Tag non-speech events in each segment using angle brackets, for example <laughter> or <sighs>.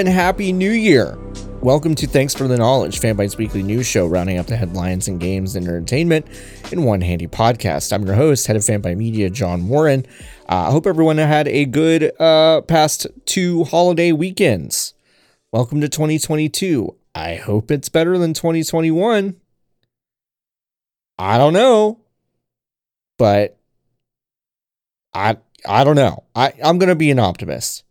And happy new year. Welcome to Thanks for the Knowledge, Fanbyte's weekly news show, rounding up the headlines and games and entertainment in one handy podcast. I'm your host, head of Fanbyte Media, John Warren. Uh, I hope everyone had a good uh, past two holiday weekends. Welcome to 2022. I hope it's better than 2021. I don't know, but I I don't know. I I'm gonna be an optimist.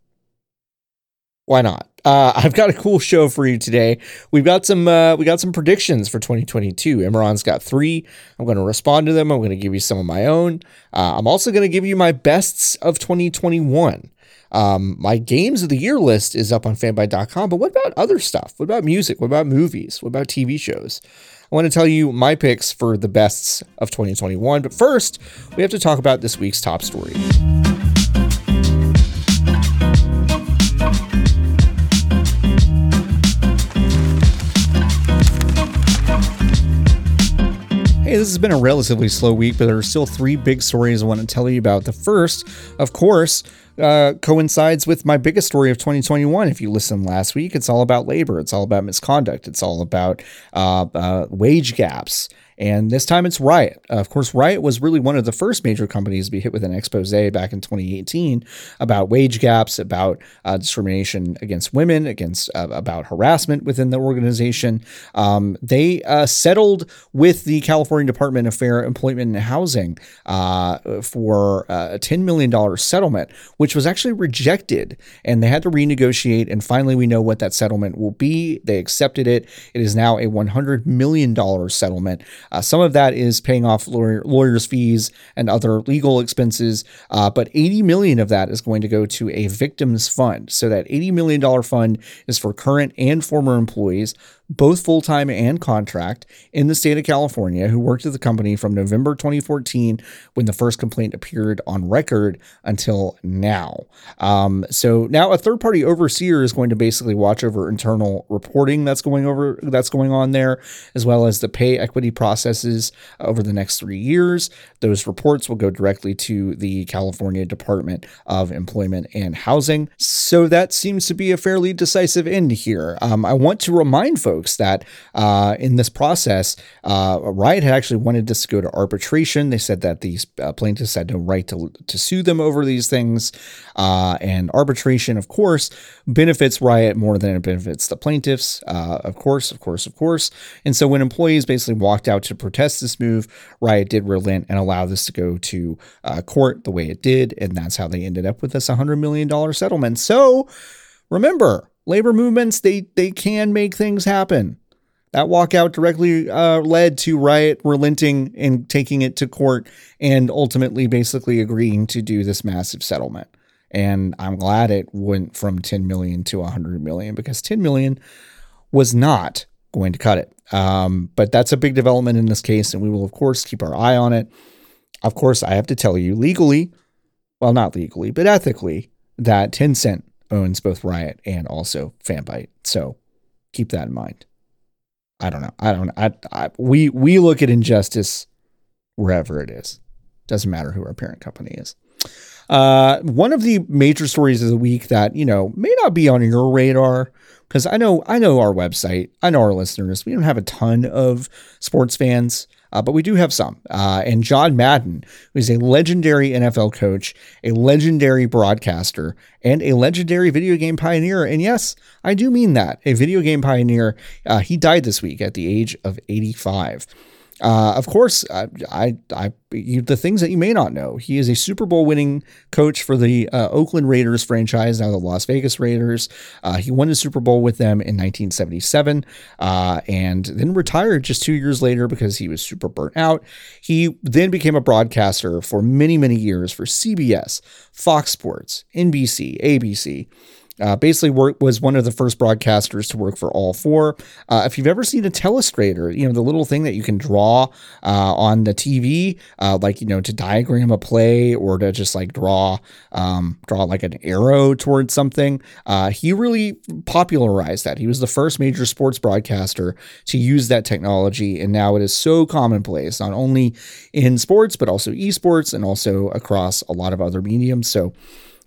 Why not? Uh, I've got a cool show for you today. We've got some uh, we got some predictions for 2022. Imran's got three. I'm going to respond to them. I'm going to give you some of my own. Uh, I'm also going to give you my bests of 2021. Um, my games of the year list is up on fanbyte.com. But what about other stuff? What about music? What about movies? What about TV shows? I want to tell you my picks for the bests of 2021. But first, we have to talk about this week's top story. This has been a relatively slow week, but there are still three big stories I want to tell you about. The first, of course, uh, coincides with my biggest story of 2021. If you listened last week, it's all about labor, it's all about misconduct, it's all about uh, uh, wage gaps and this time it's Riot. Uh, of course, Riot was really one of the first major companies to be hit with an expose back in 2018 about wage gaps, about uh, discrimination against women, against uh, about harassment within the organization. Um, they uh, settled with the California Department of Fair Employment and Housing uh, for a $10 million settlement, which was actually rejected. And they had to renegotiate. And finally, we know what that settlement will be. They accepted it. It is now a $100 million settlement. Uh, some of that is paying off lawyer, lawyers' fees and other legal expenses, uh, but 80 million of that is going to go to a victims fund. So that 80 million dollar fund is for current and former employees both full time and contract, in the state of California who worked at the company from November 2014 when the first complaint appeared on record until now. Um, so now a third party overseer is going to basically watch over internal reporting that's going over that's going on there, as well as the pay equity processes over the next three years. Those reports will go directly to the California Department of Employment and Housing. So that seems to be a fairly decisive end here. Um, I want to remind folks folks that uh, in this process, uh, Riot had actually wanted this to go to arbitration. They said that these uh, plaintiffs had no right to, to sue them over these things. Uh, and arbitration, of course, benefits Riot more than it benefits the plaintiffs. Uh, of course, of course, of course. And so when employees basically walked out to protest this move, Riot did relent and allow this to go to uh, court the way it did. And that's how they ended up with this $100 million settlement. So remember, labor movements they they can make things happen. That walkout directly uh, led to Riot relenting and taking it to court and ultimately basically agreeing to do this massive settlement. And I'm glad it went from 10 million to 100 million because 10 million was not going to cut it. Um, but that's a big development in this case, and we will, of course, keep our eye on it. Of course, I have to tell you legally, well, not legally, but ethically, that Tencent owns both Riot and also Fanbyte. So keep that in mind. I don't know. I don't. I, I we we look at injustice wherever it is. Doesn't matter who our parent company is. Uh, one of the major stories of the week that you know may not be on your radar because I know I know our website, I know our listeners. We don't have a ton of sports fans uh, but we do have some. Uh, and John Madden, who is a legendary NFL coach, a legendary broadcaster, and a legendary video game pioneer. And yes, I do mean that a video game pioneer. Uh, he died this week at the age of 85. Uh, of course, I, I, I you, the things that you may not know. He is a Super Bowl winning coach for the uh, Oakland Raiders franchise, now the Las Vegas Raiders. Uh, he won a Super Bowl with them in 1977 uh, and then retired just two years later because he was super burnt out. He then became a broadcaster for many, many years for CBS, Fox Sports, NBC, ABC. Uh, basically, work, was one of the first broadcasters to work for all four. Uh, if you've ever seen a telestrator, you know the little thing that you can draw uh, on the TV, uh, like you know to diagram a play or to just like draw um, draw like an arrow towards something. Uh, he really popularized that. He was the first major sports broadcaster to use that technology, and now it is so commonplace, not only in sports but also esports and also across a lot of other mediums. So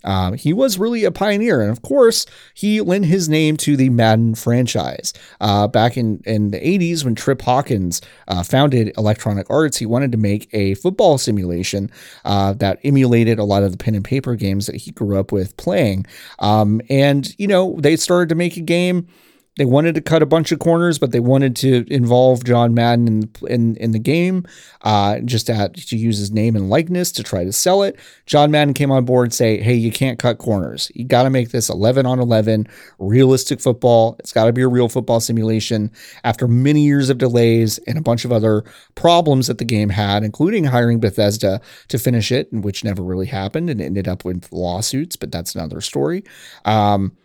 Um, he was really a pioneer, and of course, he lent his name to the Madden franchise. Uh, back in, in the 80s, when Trip Hawkins uh, founded Electronic Arts, he wanted to make a football simulation uh, that emulated a lot of the pen and paper games that he grew up with playing. Um, and, you know, they started to make a game they wanted to cut a bunch of corners, but they wanted to involve John Madden in in, in the game, uh, just to, to use his name and likeness to try to sell it. John Madden came on board and say, "Hey, you can't cut corners. You got to make this 11 on 11 realistic football. It's got to be a real football simulation." After many years of delays and a bunch of other problems that the game had, including hiring Bethesda to finish it, which never really happened and ended up with lawsuits, but that's another story. Um,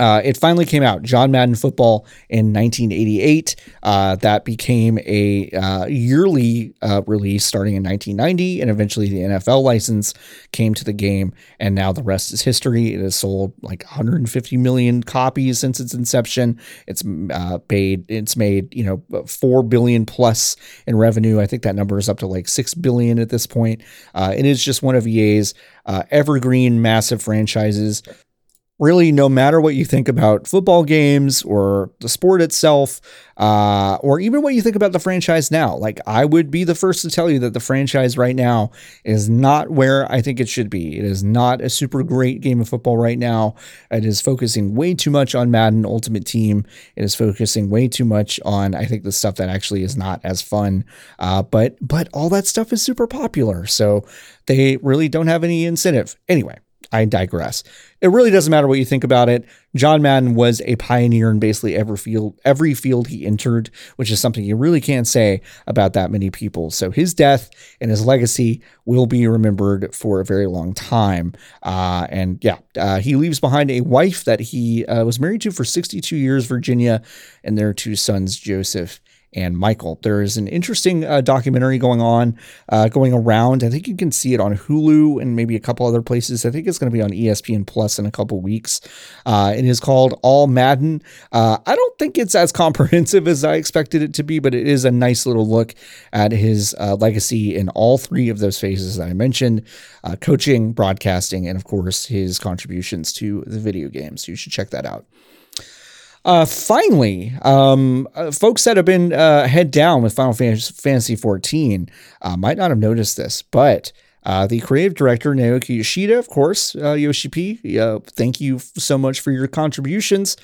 uh, it finally came out, John Madden Football in 1988. Uh, that became a uh, yearly uh, release starting in 1990, and eventually the NFL license came to the game, and now the rest is history. It has sold like 150 million copies since its inception. It's uh, paid, it's made you know four billion plus in revenue. I think that number is up to like six billion at this point. Uh, it is just one of EA's evergreen massive franchises really no matter what you think about football games or the sport itself uh, or even what you think about the franchise now like i would be the first to tell you that the franchise right now is not where i think it should be. It is not a super great game of football right now. It is focusing way too much on madden ultimate team. It is focusing way too much on i think the stuff that actually is not as fun. Uh, but but all that stuff is super popular so they really don't have any incentive. Anyway I digress. It really doesn't matter what you think about it. John Madden was a pioneer in basically every field, every field he entered, which is something you really can't say about that many people. So his death and his legacy will be remembered for a very long time. Uh, and yeah, uh, he leaves behind a wife that he uh, was married to for 62 years, Virginia, and their two sons, Joseph and Michael. There is an interesting uh, documentary going on, uh, going around. I think you can see it on Hulu and maybe a couple other places. I think it's going to be on ESPN Plus in a couple weeks. Uh, it is called All Madden. Uh, I don't think it's as <laughs> comprehensive as I expected it to be, but it is a nice little look at his uh, legacy in all three of those phases that I mentioned uh, coaching, broadcasting, and of course his contributions to the video games. You should check that out. Uh, finally, um, uh, folks that have been uh, head down with Final Fantasy XIV uh, might not have noticed this, but uh, the creative director Naoki Yoshida, of course, uh, Yoshi P, uh, thank you so much for your contributions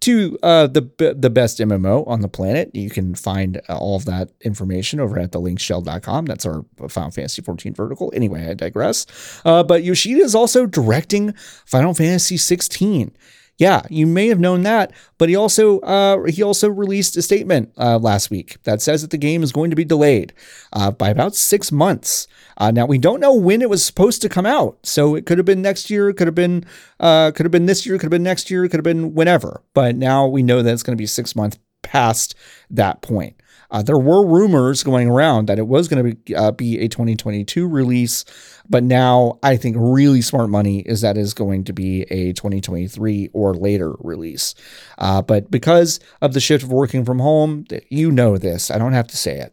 to the the best MMO on the planet. You can find all of that information over at thelinkshell.com. That's our Final Fantasy 14 vertical. Anyway, I digress. But Yoshida is also directing Final Fantasy 16. Yeah, you may have known that, but he also uh, he also released a statement uh, last week that says that the game is going to be delayed uh, by about six months. Uh, now we don't know when it was supposed to come out, so it could have been next year, could have been uh, could have been this year, could have been next year, could have been whenever. But now we know that it's going to be six months past that point. Uh, there were rumors going around that it was going to be, uh, be a 2022 release, but now I think really smart money is that is going to be a 2023 or later release. Uh, but because of the shift of working from home, you know this. I don't have to say it.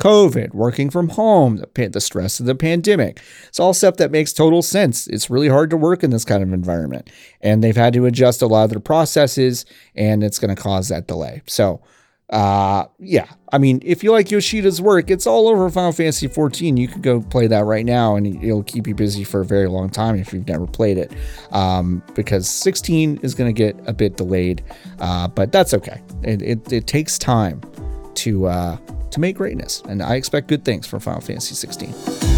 COVID, working from home, the, the stress of the pandemic. It's all stuff that makes total sense. It's really hard to work in this kind of environment. And they've had to adjust a lot of their processes, and it's going to cause that delay. So, uh, yeah, I mean, if you like Yoshida's work, it's all over Final Fantasy 14. You can go play that right now, and it'll keep you busy for a very long time if you've never played it. Um, because 16 is going to get a bit delayed, uh, but that's okay. It, it, it takes time to uh, to make greatness, and I expect good things from Final Fantasy 16.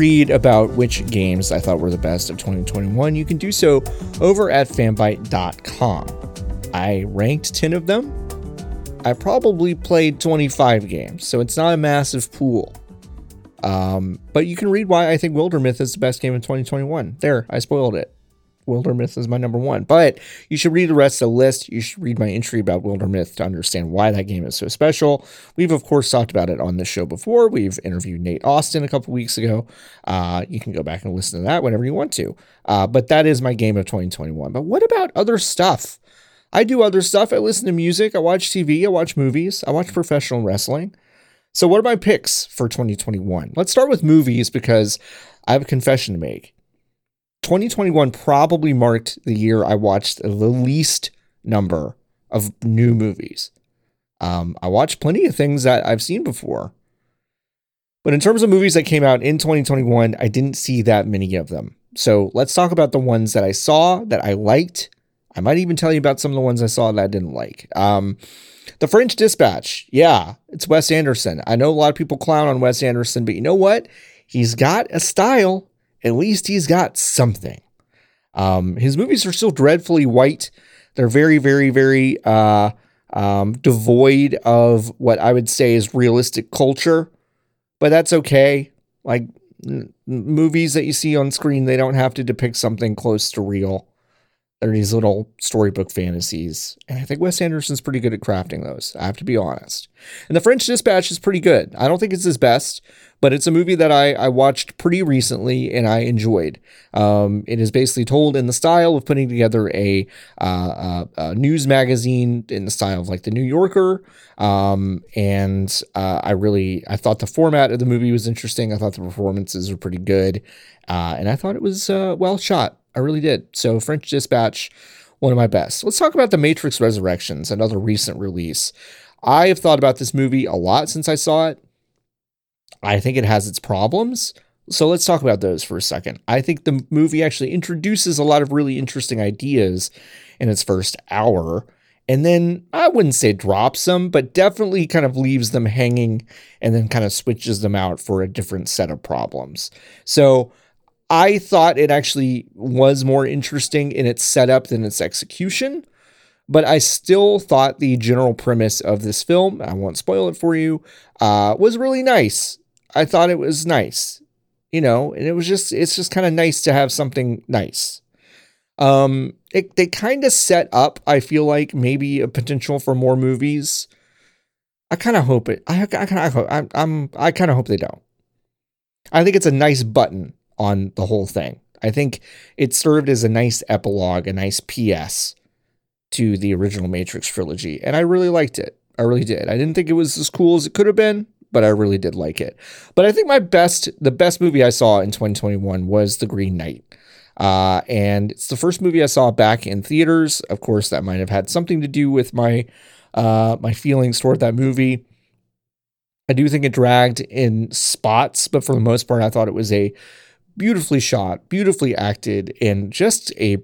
Read about which games I thought were the best of 2021, you can do so over at fanbyte.com. I ranked 10 of them. I probably played 25 games, so it's not a massive pool. Um, but you can read why I think Wildermyth is the best game in 2021. There, I spoiled it. Wildermyth is my number one. But you should read the rest of the list. You should read my entry about Wildermyth to understand why that game is so special. We've, of course, talked about it on this show before. We've interviewed Nate Austin a couple weeks ago. Uh, you can go back and listen to that whenever you want to. Uh, but that is my game of 2021. But what about other stuff? I do other stuff. I listen to music. I watch TV. I watch movies. I watch professional wrestling. So, what are my picks for 2021? Let's start with movies because I have a confession to make. 2021 probably marked the year I watched the least number of new movies. Um, I watched plenty of things that I've seen before. But in terms of movies that came out in 2021, I didn't see that many of them. So let's talk about the ones that I saw that I liked. I might even tell you about some of the ones I saw that I didn't like. Um, the French Dispatch. Yeah, it's Wes Anderson. I know a lot of people clown on Wes Anderson, but you know what? He's got a style at least he's got something. Um, his movies are still dreadfully white. They're very, very, very uh, um, devoid of what I would say is realistic culture, but that's okay. Like n- movies that you see on screen, they don't have to depict something close to real. They're these little storybook fantasies. And I think Wes Anderson's pretty good at crafting those. I have to be honest. And The French Dispatch is pretty good. I don't think it's his best, but it's a movie that I, I watched pretty recently and I enjoyed. Um, it is basically told in the style of putting together a, uh, a, a news magazine in the style of like The New Yorker. Um, and uh, I really, I thought the format of the movie was interesting. I thought the performances were pretty good. Uh, and I thought it was uh, well shot. I really did. So French Dispatch, one of my best. Let's talk about The Matrix Resurrections, another recent release. I have thought about this movie a lot since I saw it. I think it has its problems. So let's talk about those for a second. I think the movie actually introduces a lot of really interesting ideas in its first hour. And then I wouldn't say drops them, but definitely kind of leaves them hanging and then kind of switches them out for a different set of problems. So I thought it actually was more interesting in its setup than its execution, but I still thought the general premise of this film, I won't spoil it for you, uh, was really nice. I thought it was nice, you know, and it was just, it's just kind of nice to have something nice. Um, it, they kind of set up, I feel like, maybe a potential for more movies. I kind of hope it. I, I kind of hope. I'm. I'm. I kind of hope they don't. I think it's a nice button on the whole thing. I think it served as a nice epilogue, a nice PS to the original Matrix trilogy, and I really liked it. I really did. I didn't think it was as cool as it could have been, but I really did like it. But I think my best, the best movie I saw in 2021 was The Green Knight. Uh, and it's the first movie I saw back in theaters. Of course, that might have had something to do with my uh, my feelings toward that movie. I do think it dragged in spots, but for the most part, I thought it was a beautifully shot, beautifully acted, and just a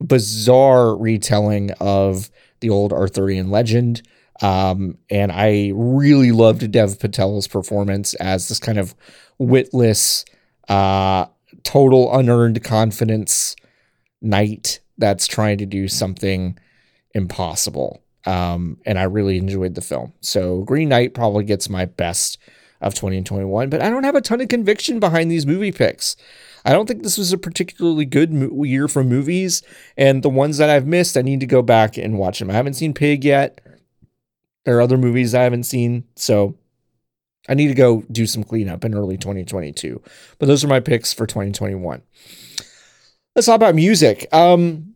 bizarre retelling of the old Arthurian legend. Um, and I really loved Dev Patel's performance as this kind of witless, uh, total unearned confidence knight that's trying to do something impossible. Um, and I really enjoyed the film. So Green Knight probably gets my best of 2021, but I don't have a ton of conviction behind these movie picks. I don't think this was a particularly good mo- year for movies, and the ones that I've missed, I need to go back and watch them. I haven't seen Pig yet. There are other movies I haven't seen, so I need to go do some cleanup in early 2022. But those are my picks for 2021. Let's talk about music. Um,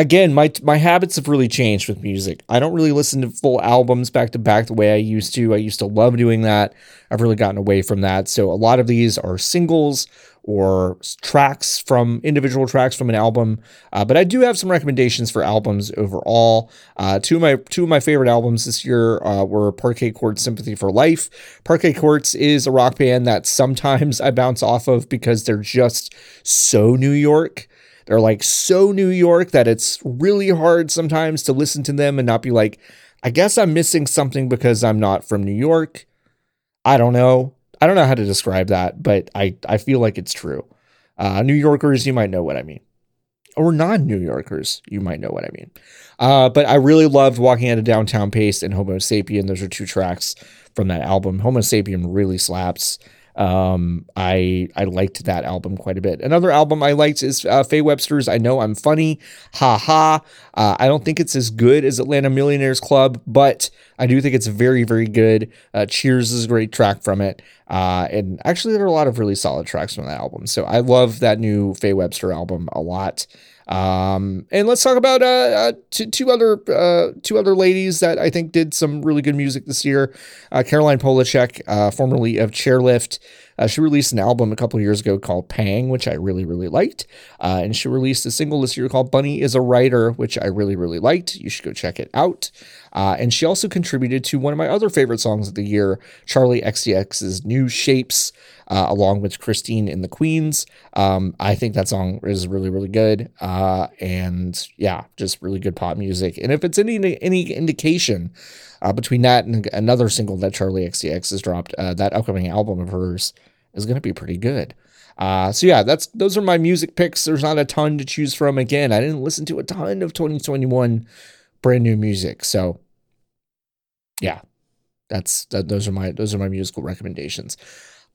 again, my my habits have really changed with music. I don't really listen to full albums back to back the way I used to. I used to love doing that. I've really gotten away from that. So a lot of these are singles or tracks from individual tracks from an album. Uh, but I do have some recommendations for albums overall. Uh, two of my two of my favorite albums this year uh, were Parquet Courts Sympathy for Life. Parquet Courts is a rock band that sometimes <laughs> I bounce off of because they're just so New York. They're like so New York that it's really hard sometimes to listen to them and not be like, I guess I'm missing something because I'm not from New York. I don't know. I don't know how to describe that, but I, I feel like it's true. Uh, New Yorkers, you might know what I mean. Or non New Yorkers, you might know what I mean. Uh, but I really loved Walking at a Downtown Pace and Homo Sapien. Those are two tracks from that album. Homo Sapien really slaps. Um, I I liked that album quite a bit. Another album I liked is uh, Faye Webster's "I Know I'm Funny." Ha ha. Uh, I don't think it's as good as Atlanta Millionaires Club, but I do think it's very very good. Uh, Cheers is a great track from it, uh, and actually there are a lot of really solid tracks from that album. So I love that new Faye Webster album a lot. Um, and let's talk about uh, uh, two, two other uh, two other ladies that I think did some really good music this year. Uh, Caroline Polachek, uh, formerly of Chairlift, uh, she released an album a couple years ago called Pang, which I really really liked, and she released a single this year called Bunny is a Rider, which I really really liked. You should go check it out. And she also contributed to one of my other favorite songs of the year, Charli XCX's New Shapes uh, along with Christine and the Queens. Um, I think that song is really, really good. Uh, and yeah, just really good pop music. And if it's any any indication uh, between that and another single that Charli XCX has dropped, uh, that upcoming album of hers is going to be pretty good. Uh, so yeah, that's those are my music picks. There's not a ton to choose from. Again, I didn't listen to a ton of 2021 brand new music. So yeah, that's that, those are my those are my musical recommendations.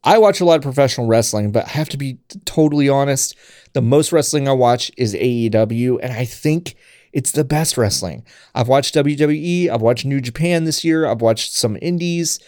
I watch a lot of professional wrestling, but I have to be totally honest. The most wrestling I watch is AEW, and I think it's the best wrestling. I've watched WWE, I've watched New Japan this year, I've watched some indies.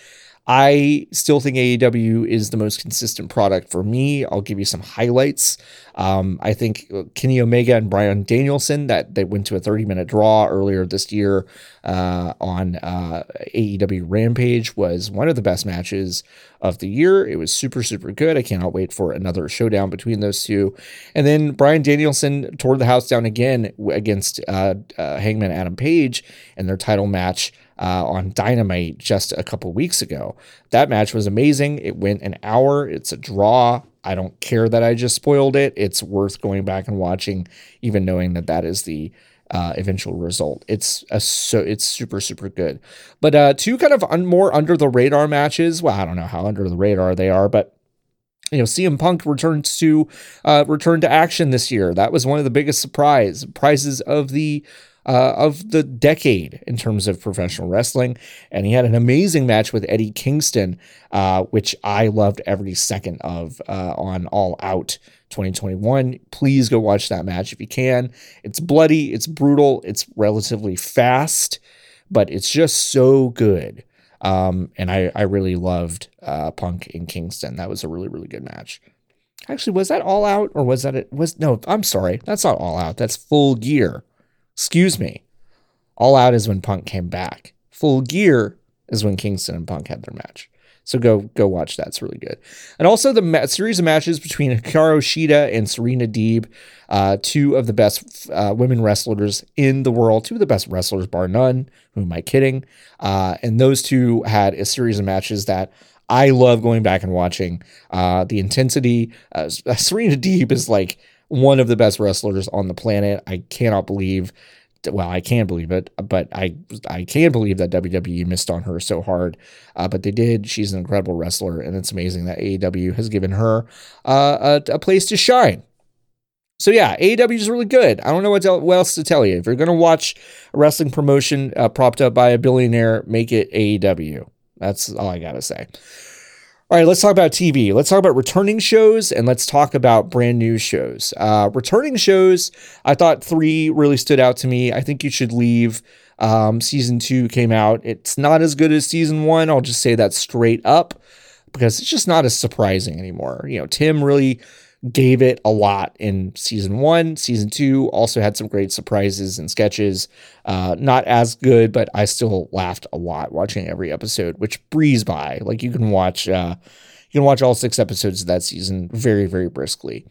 I still think AEW is the most consistent product for me. I'll give you some highlights. Um, I think uh, Kenny Omega and Bryan Danielson that they went to a 30 minute draw earlier this year uh, on uh, AEW Rampage was one of the best matches of the year. It was super super good. I cannot wait for another showdown between those two. And then Bryan Danielson tore the house down again against uh, uh, Hangman Adam Page in their title match uh, on Dynamite just a couple weeks ago. That match was amazing. It went an hour. It's a draw. I don't care that I just spoiled it. It's worth going back and watching, even knowing that that is the uh, eventual result. It's a so it's super super good. But uh, two kind of un- more under the radar matches. Well, I don't know how under the radar they are, but you know, CM Punk returned to uh, returned to action this year. That was one of the biggest surprise prizes of the uh, of the decade in terms of professional wrestling. And he had an amazing match with Eddie Kingston, uh, which I loved every second of uh, on All Out 2021. Please go watch that match if you can. It's bloody, it's brutal, it's relatively fast, but it's just so good. Um, and I, I really loved uh, Punk in Kingston. That was a really, really good match. Actually, was that all out or was that it? Was no, I'm sorry. That's not all out. That's full gear. Excuse me. All Out is when Punk came back. Full Gear is when Kingston and Punk had their match. So go go watch that. It's really good. And also the ma- series of matches between Hikaru Shida and Serena Deeb, uh, two of the best uh, women wrestlers in the world, two of the best wrestlers bar none. Who am I kidding? Uh, and those two had a series of matches that I love going back and watching. Uh, the intensity. Uh, <laughs> Serena Deeb is like one of the best wrestlers on the planet. I cannot believe well, I can believe it, but I I can believe that WWE missed on her so hard, uh, but they did. She's an incredible wrestler, and it's amazing that AEW has given her uh, a, a, place to shine. So yeah, AEW is really good. I don't know what else to tell you. If you're gonna watch a wrestling promotion uh, propped up by a billionaire, make it AEW. That's all I gotta say. All right, let's talk about TV. Let's talk about returning shows and let's talk about brand new shows. Uh, returning shows, I thought three really stood out to me. I think you should leave. Um, season two came out. It's not as good as season one. I'll just say that straight up because it's just not as surprising anymore. You know, Tim really gave it a lot in season one. Season two also had some great surprises and sketches. Uh, not as good, but I still laughed a lot watching every episode, which breeze by. Like you can watch, uh, you can watch all six episodes of that season very, very briskly.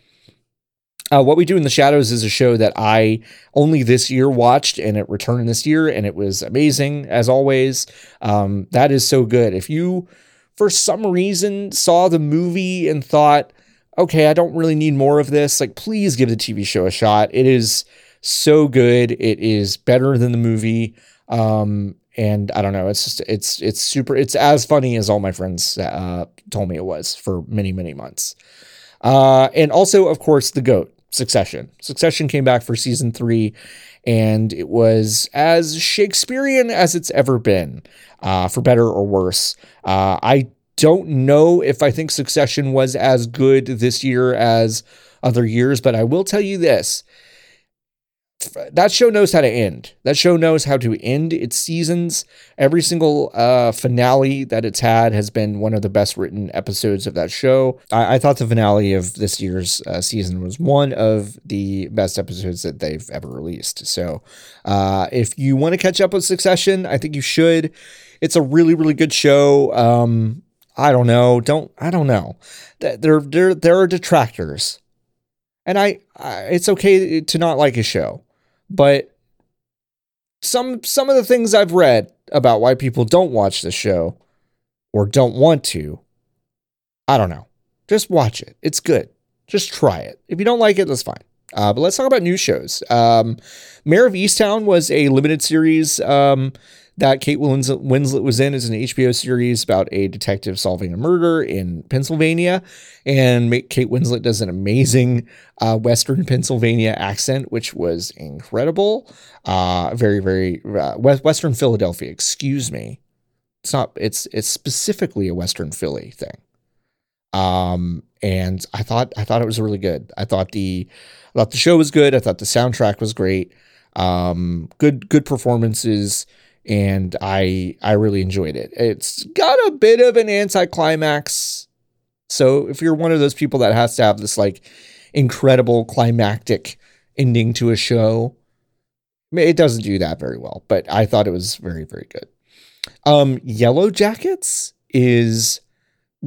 Uh, what we do in the shadows is a show that I only this year watched, and it returned this year, and it was amazing as always. Um, that is so good. If you, for some reason, saw the movie and thought okay, I don't really need more of this. Like, please give the TV show a shot. It is so good. It is better than the movie. Um, and I don't know. It's just it's it's super. It's as funny as all my friends uh, told me it was for many many months. Uh, and also, of course, the goat Succession. Succession came back for season three, and it was as Shakespearean as it's ever been, uh, for better or worse. Uh, I don't know if I think Succession was as good this year as other years, but I will tell you this that show knows how to end. That show knows how to end its seasons. Every single uh, finale that it's had has been one of the best written episodes of that show. I, I thought the finale of this year's uh, season was one of the best episodes that they've ever released. So, uh, if you want to catch up with Succession, I think you should. It's a really, really good show. Um, I don't know. Don't I don't know. There, there, there are detractors, and I, I it's okay to not like a show but some some of the things I've read about why people don't watch the show or don't want to, I don't know. Just watch it. It's good. Just try it. If you don't like it, that's fine. Uh, but let's talk about new shows. Um, Mare of Easttown was a limited series um, that Kate Winslet was in is an HBO series about a detective solving a murder in Pennsylvania. And Kate Winslet does an amazing uh, Western Pennsylvania accent, which was incredible. Uh, very, very uh, Western Philadelphia, excuse me. It's not, it's, it's specifically a Western Philly thing. Um, and I thought, I thought it was really good. I thought the, I thought the show was good. I thought the soundtrack was great. Um, good, good performances and I I really enjoyed it. It's got a bit of an anticlimax. So if you're one of those people that has to have this like incredible climactic ending to a show, it doesn't do that very well, but I thought it was very very good. Um Yellowjackets is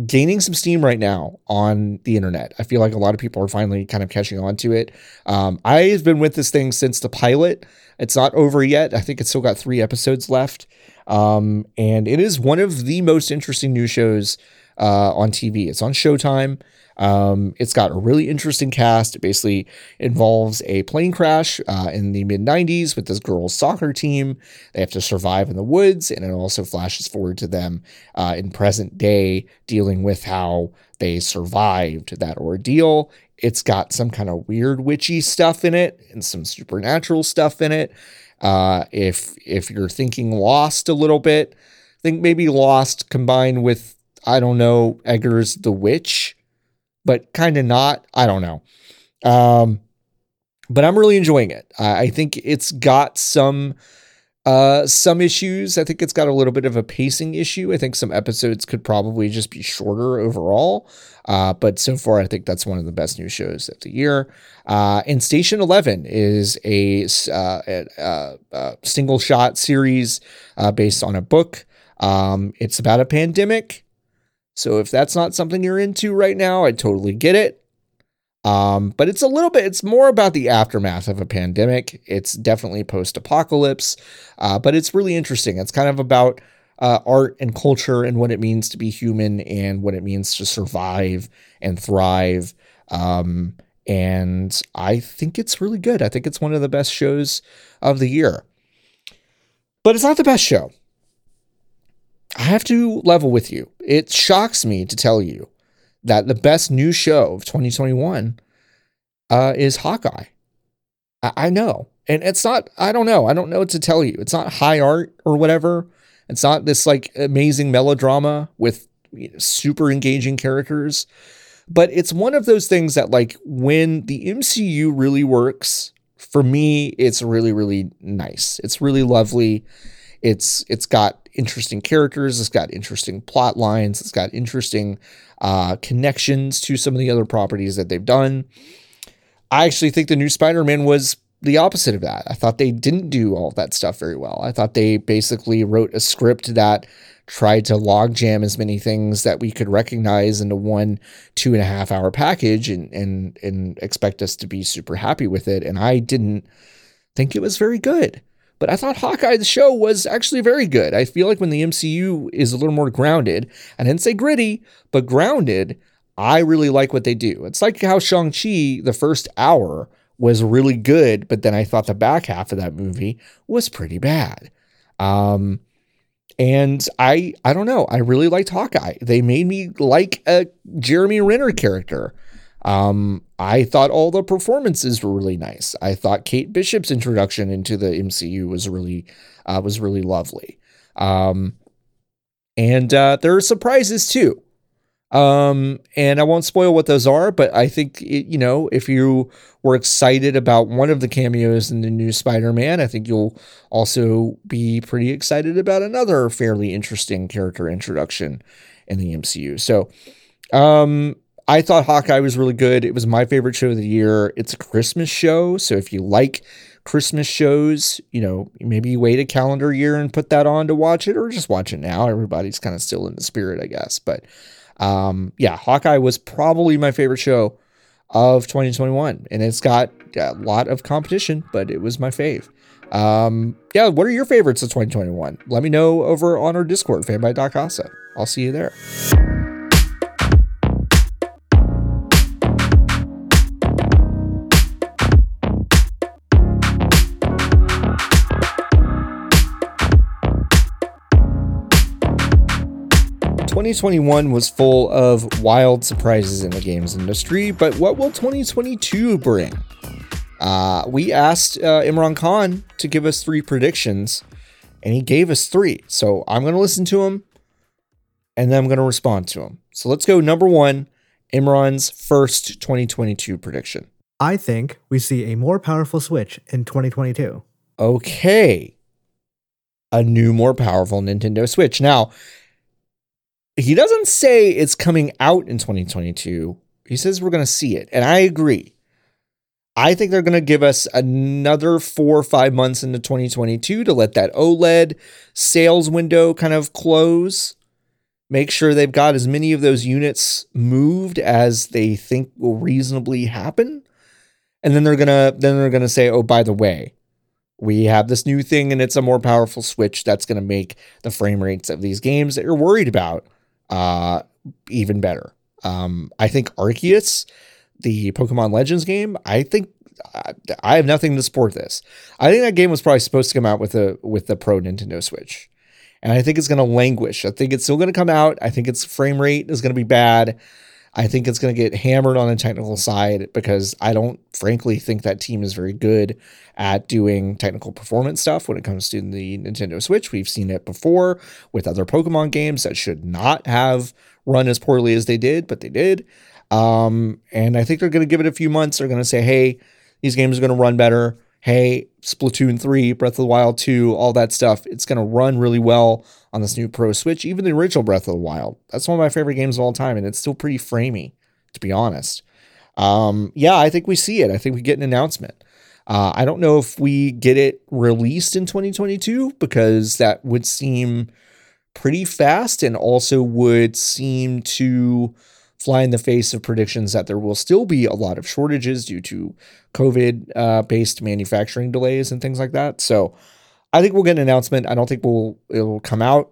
gaining some steam right now on the internet. I feel like a lot of people are finally kind of catching on to it. Um, I've been with this thing since the pilot. It's not over yet. I think it's still got three episodes left. Um, and it is one of the most interesting new shows uh, on TV. It's on Showtime. Um, it's got a really interesting cast. It basically involves a plane crash uh, in the mid 90s with this girls' soccer team. They have to survive in the woods, and it also flashes forward to them uh, in present day, dealing with how they survived that ordeal. It's got some kind of weird witchy stuff in it and some supernatural stuff in it. Uh, if if you're thinking Lost a little bit, think maybe Lost combined with I don't know Eggers the Witch but kind of not. I don't know. Um, but I'm really enjoying it. I, I think it's got some uh, some issues. I think it's got a little bit of a pacing issue. I think some episodes could probably just be shorter overall. Uh, but so far, I think that's one of the best new shows of the year. Uh, and Station 11 is a, uh, a single shot series uh, based on a book. Um, it's about a pandemic. So if that's not something you're into right now, I totally get it. Um, but it's a little bit, it's more about the aftermath of a pandemic. It's definitely post apocalypse, uh, but it's really interesting. It's kind of about uh, art and culture and what it means to be human and what it means to survive and thrive. Um, and I think it's really good. I think it's one of the best shows of the year. But it's not the best show. I have to level with you. It shocks me to tell you that the best new show of 2021 uh, is Hawkeye. I, I know. And it's not, I don't know. I don't know what to tell you. It's not high art or whatever. It's not this like amazing melodrama with you know, super engaging characters. But it's one of those things that, like, when the MCU really works, for me, it's really, really nice. It's really lovely. It's it's got interesting characters. It's got interesting plot lines. It's got interesting uh, connections to some of the other properties that they've done. I actually think the new Spider-Man was the opposite of that. I thought they didn't do all that stuff very well. I thought they basically wrote a script that tried to logjam as many things that we could recognize into one two and a half hour package and and and expect us to be super happy with it. And I didn't think it was very good. But I thought Hawkeye, the show, was actually very good. I feel like when the MCU is a little more grounded, I didn't say gritty, but grounded, I really like what they do. It's like how Shang-Chi, the first hour, was really good, but then I thought the back half of that movie was pretty bad. Um, and I I don't know. I really liked Hawkeye. They made me like a Jeremy Renner character. Um, I thought all the performances were really nice. I thought Kate Bishop's introduction into the MCU was really uh, was really lovely. Um, And uh, there are surprises too. Um, and I won't spoil what those are, but I think, it, you know, if you were excited about one of the cameos in the new Spider Man, I think you'll also be pretty excited about another fairly interesting character introduction in the MCU. So, um, I thought Hawkeye was really good. It was my favorite show of the year. It's a Christmas show. So if you like Christmas shows, you know, maybe you wait a calendar year and put that on to watch it or just watch it now. Everybody's kind of still in the spirit, I guess. But um, yeah, Hawkeye was probably my favorite show of 2021, and it's got a lot of competition, but it was my fave. Um, yeah, what are your favorites of 2021? Let me know over on our Discord, fanbyte.casa. I'll see you there. 2021 was full of wild surprises in the games industry, but what will 2022 bring? Uh, we asked uh, Imran Khan to give us three predictions, and he gave us three. So I'm going to listen to him, and then I'm going to respond to him. So let's go. Number one, Imran's first 2022 prediction. I think we see a more powerful Switch in 2022. Okay. A new, more powerful Nintendo Switch. Now, he doesn't say it's coming out in 2022. He says we're going to see it. And I agree. I think they're going to give us another four or five months into 2022 to let that OLED sales window kind of close. Make sure they've got as many of those units moved as they think will reasonably happen. And then they're going to then they're going to say, "Oh, by the way, we have this new thing and it's a more powerful switch that's going to make the frame rates of these games that you're worried about uh, even better. Um, I think Arceus, the Pokemon Legends game, I think I have nothing to support this. I think that game was probably supposed to come out with a with the Pro Nintendo Switch, and I think it's going to languish. I think it's still going to come out. I think its frame rate is going to be bad. I think it's going to get hammered on the technical side because I don't, frankly, think that team is very good at doing technical performance stuff when it comes to the Nintendo Switch. We've seen it before with other Pokemon games that should not have run as poorly as they did, but they did. Um, and I think they're going to give it a few months. They're going to say, hey, these games are going to run better. Hey, Splatoon 3, Breath of the Wild 2, all that stuff. It's going to run really well on this new Pro Switch, even the original Breath of the Wild. That's one of my favorite games of all time, and it's still pretty framey, to be honest. Um, yeah, I think we see it. I think we get an announcement. Uh, I don't know if we get it released in 2022 because that would seem pretty fast and also would seem to fly in the face of predictions that there will still be a lot of shortages due to COVID uh, based manufacturing delays and things like that. So I think we'll get an announcement. I don't think we'll it'll come out,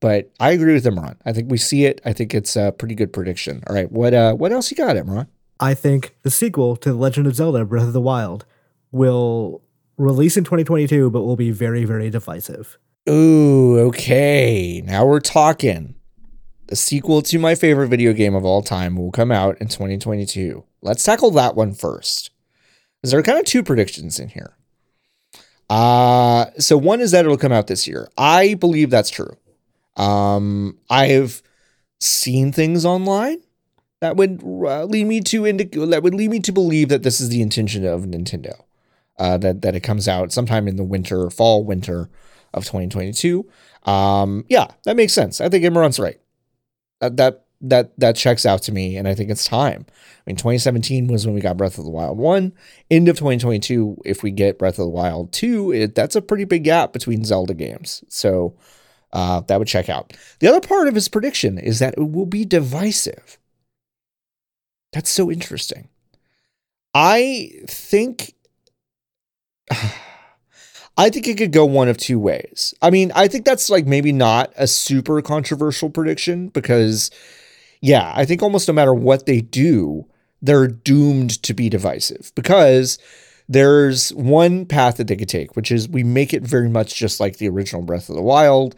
but I agree with Imran. I think we see it. I think it's a pretty good prediction. All right, what uh, what else you got, Imran? I think the sequel to The Legend of Zelda: Breath of the Wild will release in 2022, but will be very very divisive. Ooh, okay. Now we're talking. The sequel to my favorite video game of all time will come out in 2022. Let's tackle that one first. Because there are kind of two predictions in here. Uh, so one is that it'll come out this year. I believe that's true. Um, I have seen things online that would uh, lead me to indi- that would lead me to believe that this is the intention of Nintendo. Uh, that that it comes out sometime in the winter, fall, winter of 2022. Um, yeah, that makes sense. I think Imran's right that that that that checks out to me, and I think it's time. I mean, 2017 was when we got Breath of the Wild one. End of 2022, if we get Breath of the Wild two, it, that's a pretty big gap between Zelda games. So uh, that would check out. The other part of his prediction is that it will be divisive. That's so interesting. I think. <sighs> I think it could go one of two ways. I mean, I think that's like maybe not a super controversial prediction because, yeah, I think almost no matter what they do, they're doomed to be divisive because there's one path that they could take, which is we make it very much just like the original Breath of the Wild.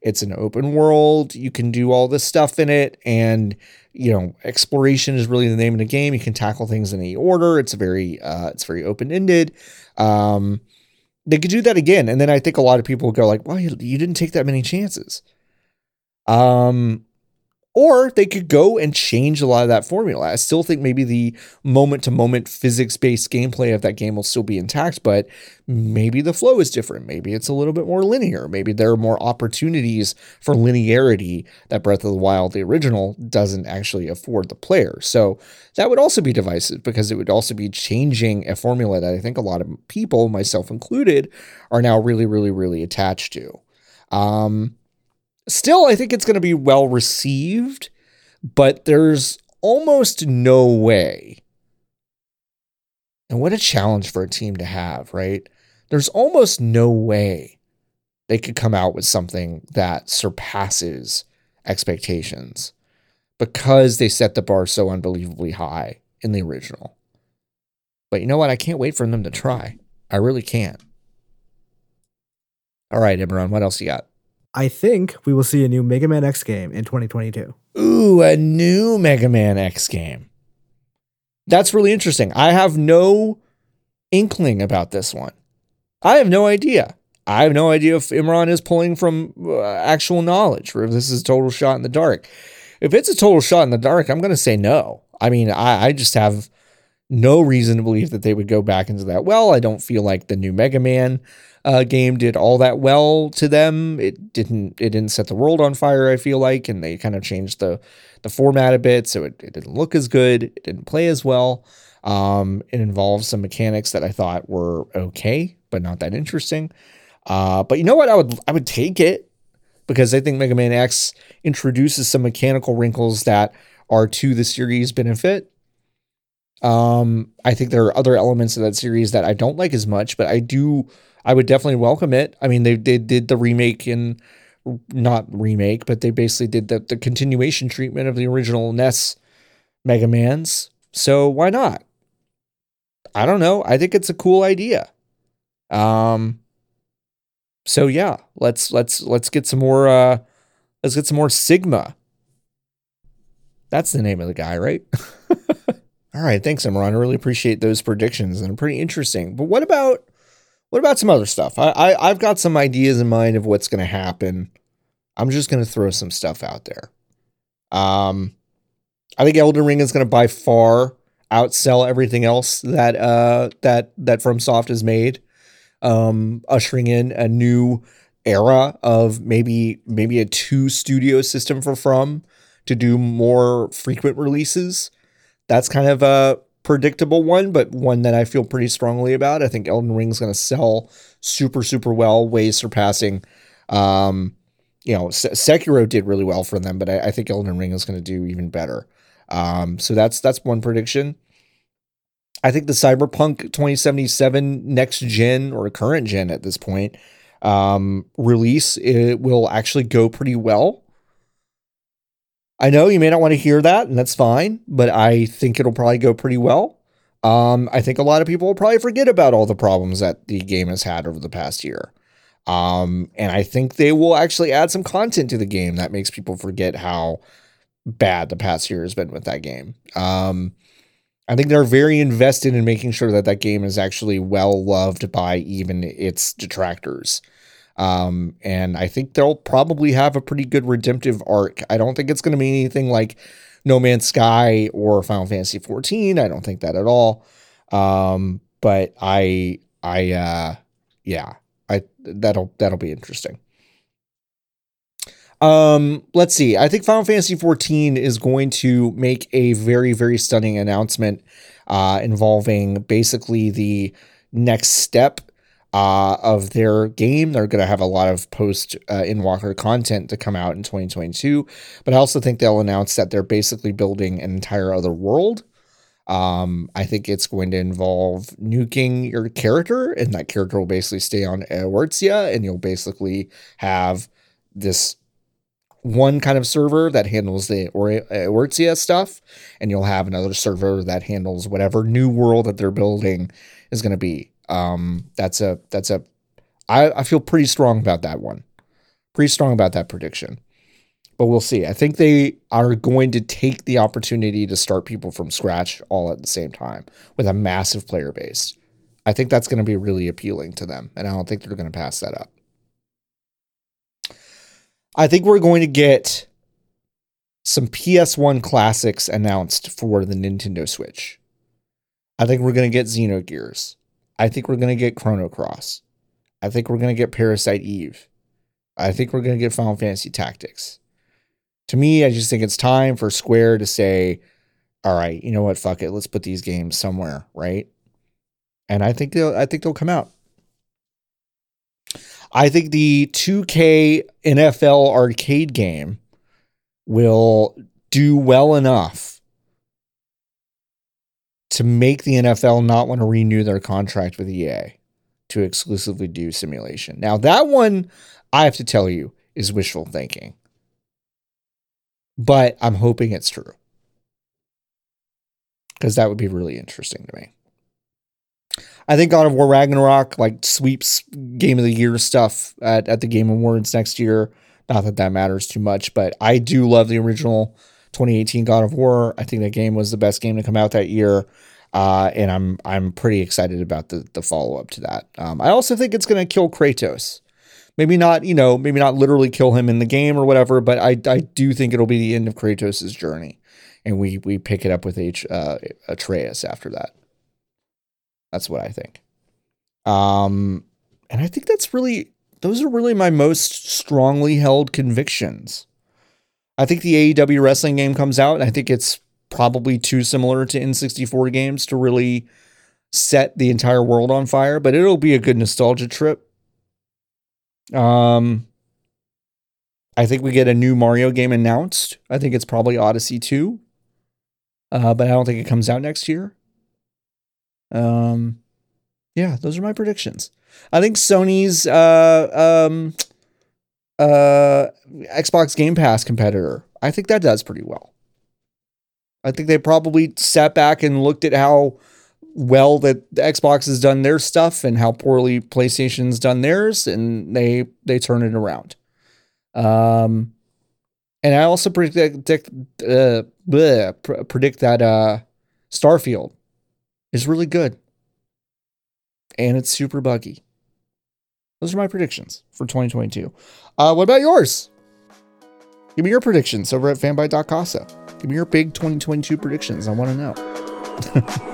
It's an open world. You can do all this stuff in it. And, you know, exploration is really the name of the game. You can tackle things in any order. It's very, uh, it's very open ended. Um, they could do that again. And then I think a lot of people go like, well, you, you didn't take that many chances. Um, or they could go and change a lot of that formula. I still think maybe the moment to moment physics based gameplay of that game will still be intact, but maybe the flow is different. Maybe it's a little bit more linear. Maybe there are more opportunities for linearity that Breath of the Wild, the original, doesn't actually afford the player. So that would also be divisive because it would also be changing a formula that I think a lot of people, myself included, are now really, really, really attached to. Um, Still, I think it's going to be well received, but there's almost no way. And what a challenge for a team to have, right? There's almost no way they could come out with something that surpasses expectations because they set the bar so unbelievably high in the original. But you know what? I can't wait for them to try. I really can't. All right, Imran, what else you got? I think we will see a new Mega Man X game in 2022. Ooh, a new Mega Man X game. That's really interesting. I have no inkling about this one. I have no idea. I have no idea if Imran is pulling from uh, actual knowledge or if this is a total shot in the dark. If it's a total shot in the dark, I'm going to say no. I mean, I, I just have no reason to believe that they would go back into that. Well, I don't feel like the new Mega Man uh, game did all that well to them. It didn't. It didn't set the world on fire. I feel like, and they kind of changed the the format a bit, so it, it didn't look as good. It didn't play as well. Um, it involved some mechanics that I thought were okay, but not that interesting. Uh, but you know what? I would I would take it because I think Mega Man X introduces some mechanical wrinkles that are to the series' benefit. Um, I think there are other elements of that series that I don't like as much, but I do I would definitely welcome it. I mean, they, they did the remake in not remake, but they basically did the, the continuation treatment of the original NES Mega Mans. So why not? I don't know. I think it's a cool idea. Um so yeah, let's let's let's get some more uh let's get some more Sigma. That's the name of the guy, right? <laughs> All right, thanks, Imran. I really appreciate those predictions and pretty interesting. But what about what about some other stuff? I, I I've got some ideas in mind of what's going to happen. I'm just going to throw some stuff out there. Um, I think Elden Ring is going to by far outsell everything else that uh that that FromSoft has made, um, ushering in a new era of maybe maybe a two studio system for From to do more frequent releases. That's kind of a predictable one, but one that I feel pretty strongly about. I think Elden Ring's going to sell super, super well, way surpassing. Um, you know, Sekiro did really well for them, but I, I think Elden Ring is going to do even better. Um, so that's that's one prediction. I think the Cyberpunk 2077 next gen or current gen at this point um, release it will actually go pretty well. I know you may not want to hear that, and that's fine, but I think it'll probably go pretty well. Um, I think a lot of people will probably forget about all the problems that the game has had over the past year. Um, and I think they will actually add some content to the game that makes people forget how bad the past year has been with that game. Um, I think they're very invested in making sure that that game is actually well loved by even its detractors. Um, and I think they'll probably have a pretty good redemptive arc. I don't think it's going to be anything like No Man's Sky or Final Fantasy 14. I don't think that at all. Um, but I, I, uh, yeah, I that'll that'll be interesting. Um, let's see. I think Final Fantasy 14 is going to make a very very stunning announcement uh, involving basically the next step uh, of their game. They're going to have a lot of post uh, Endwalker content to come out in 2022. But I also think they'll announce that they're basically building an entire other world. Um, I think it's going to involve nuking your character, and that character will basically stay on Eorzea, and you'll basically have this one kind of server that handles the Eorzea stuff, and you'll have another server that handles whatever new world that they're building is going to be. Um, that's a that's a I, I feel pretty strong about that one. Pretty strong about that prediction. But we'll see. I think they are going to take the opportunity to start people from scratch all at the same time with a massive player base. I think that's going to be really appealing to them, and I don't think they're going to pass that up. I think we're going to get some PS1 classics announced for the Nintendo Switch. I think we're going to get Xenogears. I think we're going to get Chrono Cross. I think we're going to get Parasite Eve. I think we're going to get Final Fantasy Tactics. To me, I just think it's time for Square to say, all right, you know what, fuck it, let's put these games somewhere, right? And I think they'll I think they'll come out. I think the 2K NFL arcade game will do well enough to make the NFL not want to renew their contract with EA to exclusively do simulation. Now, that one, I have to tell you, is wishful thinking. But I'm hoping it's true. Because that would be really interesting to me. I think God of War Ragnarok like sweeps Game of the Year stuff at, at the Game Awards next year. Not that that matters too much, but I do love the original 2018 God of War. I think that game was the best game to come out that year. Uh, and I'm I'm pretty excited about the the follow up to that. Um, I also think it's going to kill Kratos. Maybe not, you know, maybe not literally kill him in the game or whatever, but I I do think it'll be the end of Kratos' journey, and we we pick it up with H uh, Atreus after that. That's what I think. Um, and I think that's really those are really my most strongly held convictions. I think the AEW wrestling game comes out, I think it's probably too similar to N64 games to really set the entire world on fire, but it'll be a good nostalgia trip. Um, I think we get a new Mario game announced. I think it's probably Odyssey 2. Uh, but I don't think it comes out next year. Um, yeah, those are my predictions. I think Sony's uh, um, uh, Xbox Game Pass competitor. I think that does pretty well. I think they probably sat back and looked at how well that Xbox has done their stuff and how poorly PlayStation's done theirs, and they they turn it around. Um, and I also predict uh, bleh, predict that uh, Starfield is really good. And it's super buggy. Those are my predictions for 2022. Uh, what about yours? Give me your predictions over at fanbyte.casa. Give me your big 2022 predictions. I want to know. <laughs>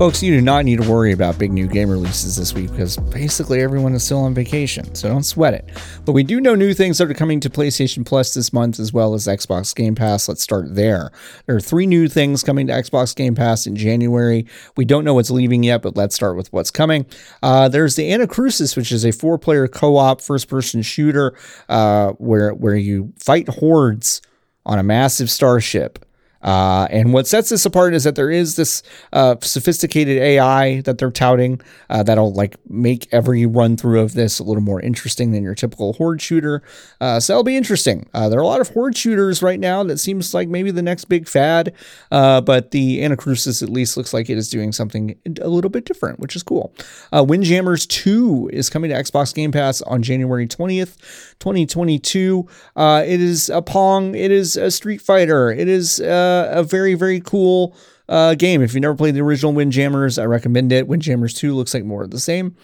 Folks, you do not need to worry about big new game releases this week because basically everyone is still on vacation, so don't sweat it. But we do know new things that are coming to PlayStation Plus this month as well as Xbox Game Pass. Let's start there. There are three new things coming to Xbox Game Pass in January. We don't know what's leaving yet, but let's start with what's coming. Uh, there's the Anacrusis, which is a four player co op first person shooter uh, where, where you fight hordes on a massive starship. Uh, and what sets this apart is that there is this uh, sophisticated AI that they're touting uh, that'll like make every run through of this a little more interesting than your typical horde shooter. Uh, so that'll be interesting. Uh, there are a lot of horde shooters right now that seems like maybe the next big fad, uh, but the Anacrusis at least looks like it is doing something a little bit different, which is cool. Windjammers 2 is coming to Xbox Game Pass on January 20th, 2022. it is a Pong. It is a Street Fighter. It is a very, very cool uh, game. If you never played the original Windjammers, I recommend it. Windjammers 2 looks like more of the same.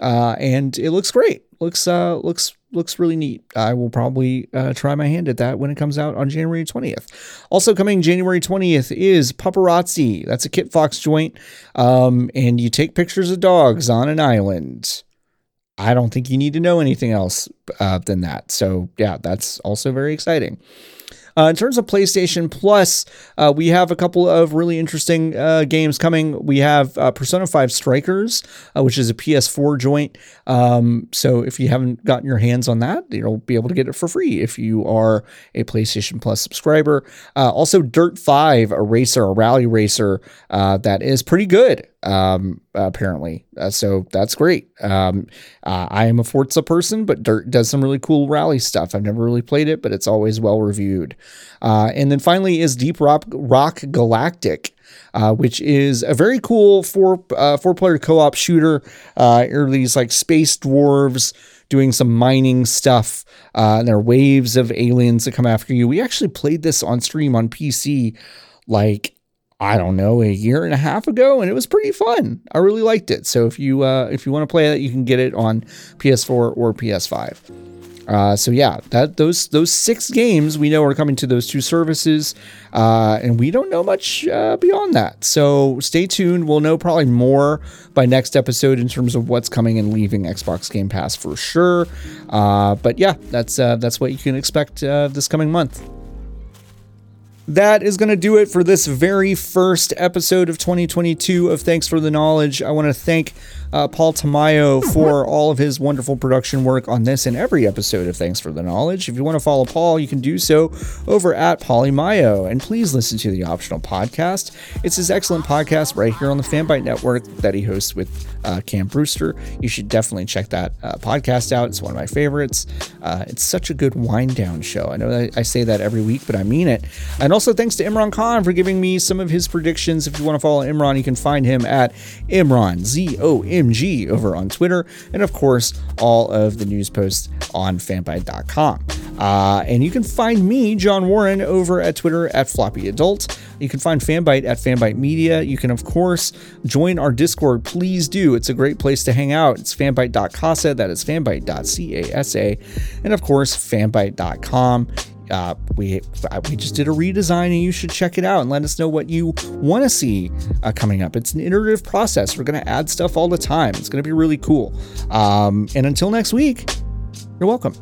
Uh, and it looks great. Looks uh, looks looks really neat. I will probably uh, try my hand at that when it comes out on January 20th. Also coming January 20th is Pupperazzi. That's a Kit Fox joint, um, and you take pictures of dogs on an island. I don't think you need to know anything else uh, than that. So yeah, that's also very exciting. Uh, in terms of PlayStation Plus, uh, we have a couple of really interesting uh, games coming. We have uh, Persona 5 Strikers, uh, which is a PS4 joint. Um, so if you haven't gotten your hands on that, you'll be able to get it for free if you are a PlayStation Plus subscriber. Also, Dirt 5, a racer, a rally racer that is pretty good um, apparently. Uh, so that's great. Um, uh, I am a Forza person, but Dirt does some really cool rally stuff. I've never really played it, but it's always well reviewed. Uh, and then finally is Deep Rock, Rock Galactic. Uh, which is a very cool four uh, four player co op shooter. Uh, are these like space dwarves doing some mining stuff. Uh, and there are waves of aliens that come after you. We actually played this on stream on PC like I don't know, a year and a half ago, and it was pretty fun. I really liked it. So if you uh, if you want to play that, you can get it on PS4 or PS5. Uh, so yeah, that those those six games we know are coming to those two services, uh, and we don't know much uh, beyond that. So stay tuned. We'll know probably more by next episode in terms of what's coming and leaving Xbox Game Pass for sure. Uh, but yeah, that's uh, that's what you can expect uh, this coming month that is going to do it for this very first episode of 2022 of Thanks for the Knowledge. I want to thank uh, Paul Tamayo for all of his wonderful production work on this and every episode of Thanks for the Knowledge. If you want to follow Paul, you can do so over at Polymayo. And please listen to the optional podcast. It's his excellent podcast right here on the Fanbyte Network that he hosts with uh, Cam Brewster. You should definitely check that uh, podcast out. It's one of my favorites. Uh, it's such a good wind down show. I know I say that every week, but I mean it. And also thanks to Imran Khan for giving me some of his predictions. If you want to follow Imran, you can find him at Imran, Z O M G, over on Twitter. And of course, all of the news posts on fanbyte.com. Uh, and you can find me, John Warren, over at Twitter at Floppy Adult. You can find Fanbyte at Fanbyte Media. You can, of course, join our Discord. Please do. It's a great place to hang out. It's fanbyte.casa, That is fanbyte.casa, And, of course, fanbyte.com. uh, we uh, we just did a redesign and you should check it out and let us know what you want to see uh, coming up. It's an iterative process. We're going to add stuff all the time. It's going to be really cool. Um, and until next week, you're welcome.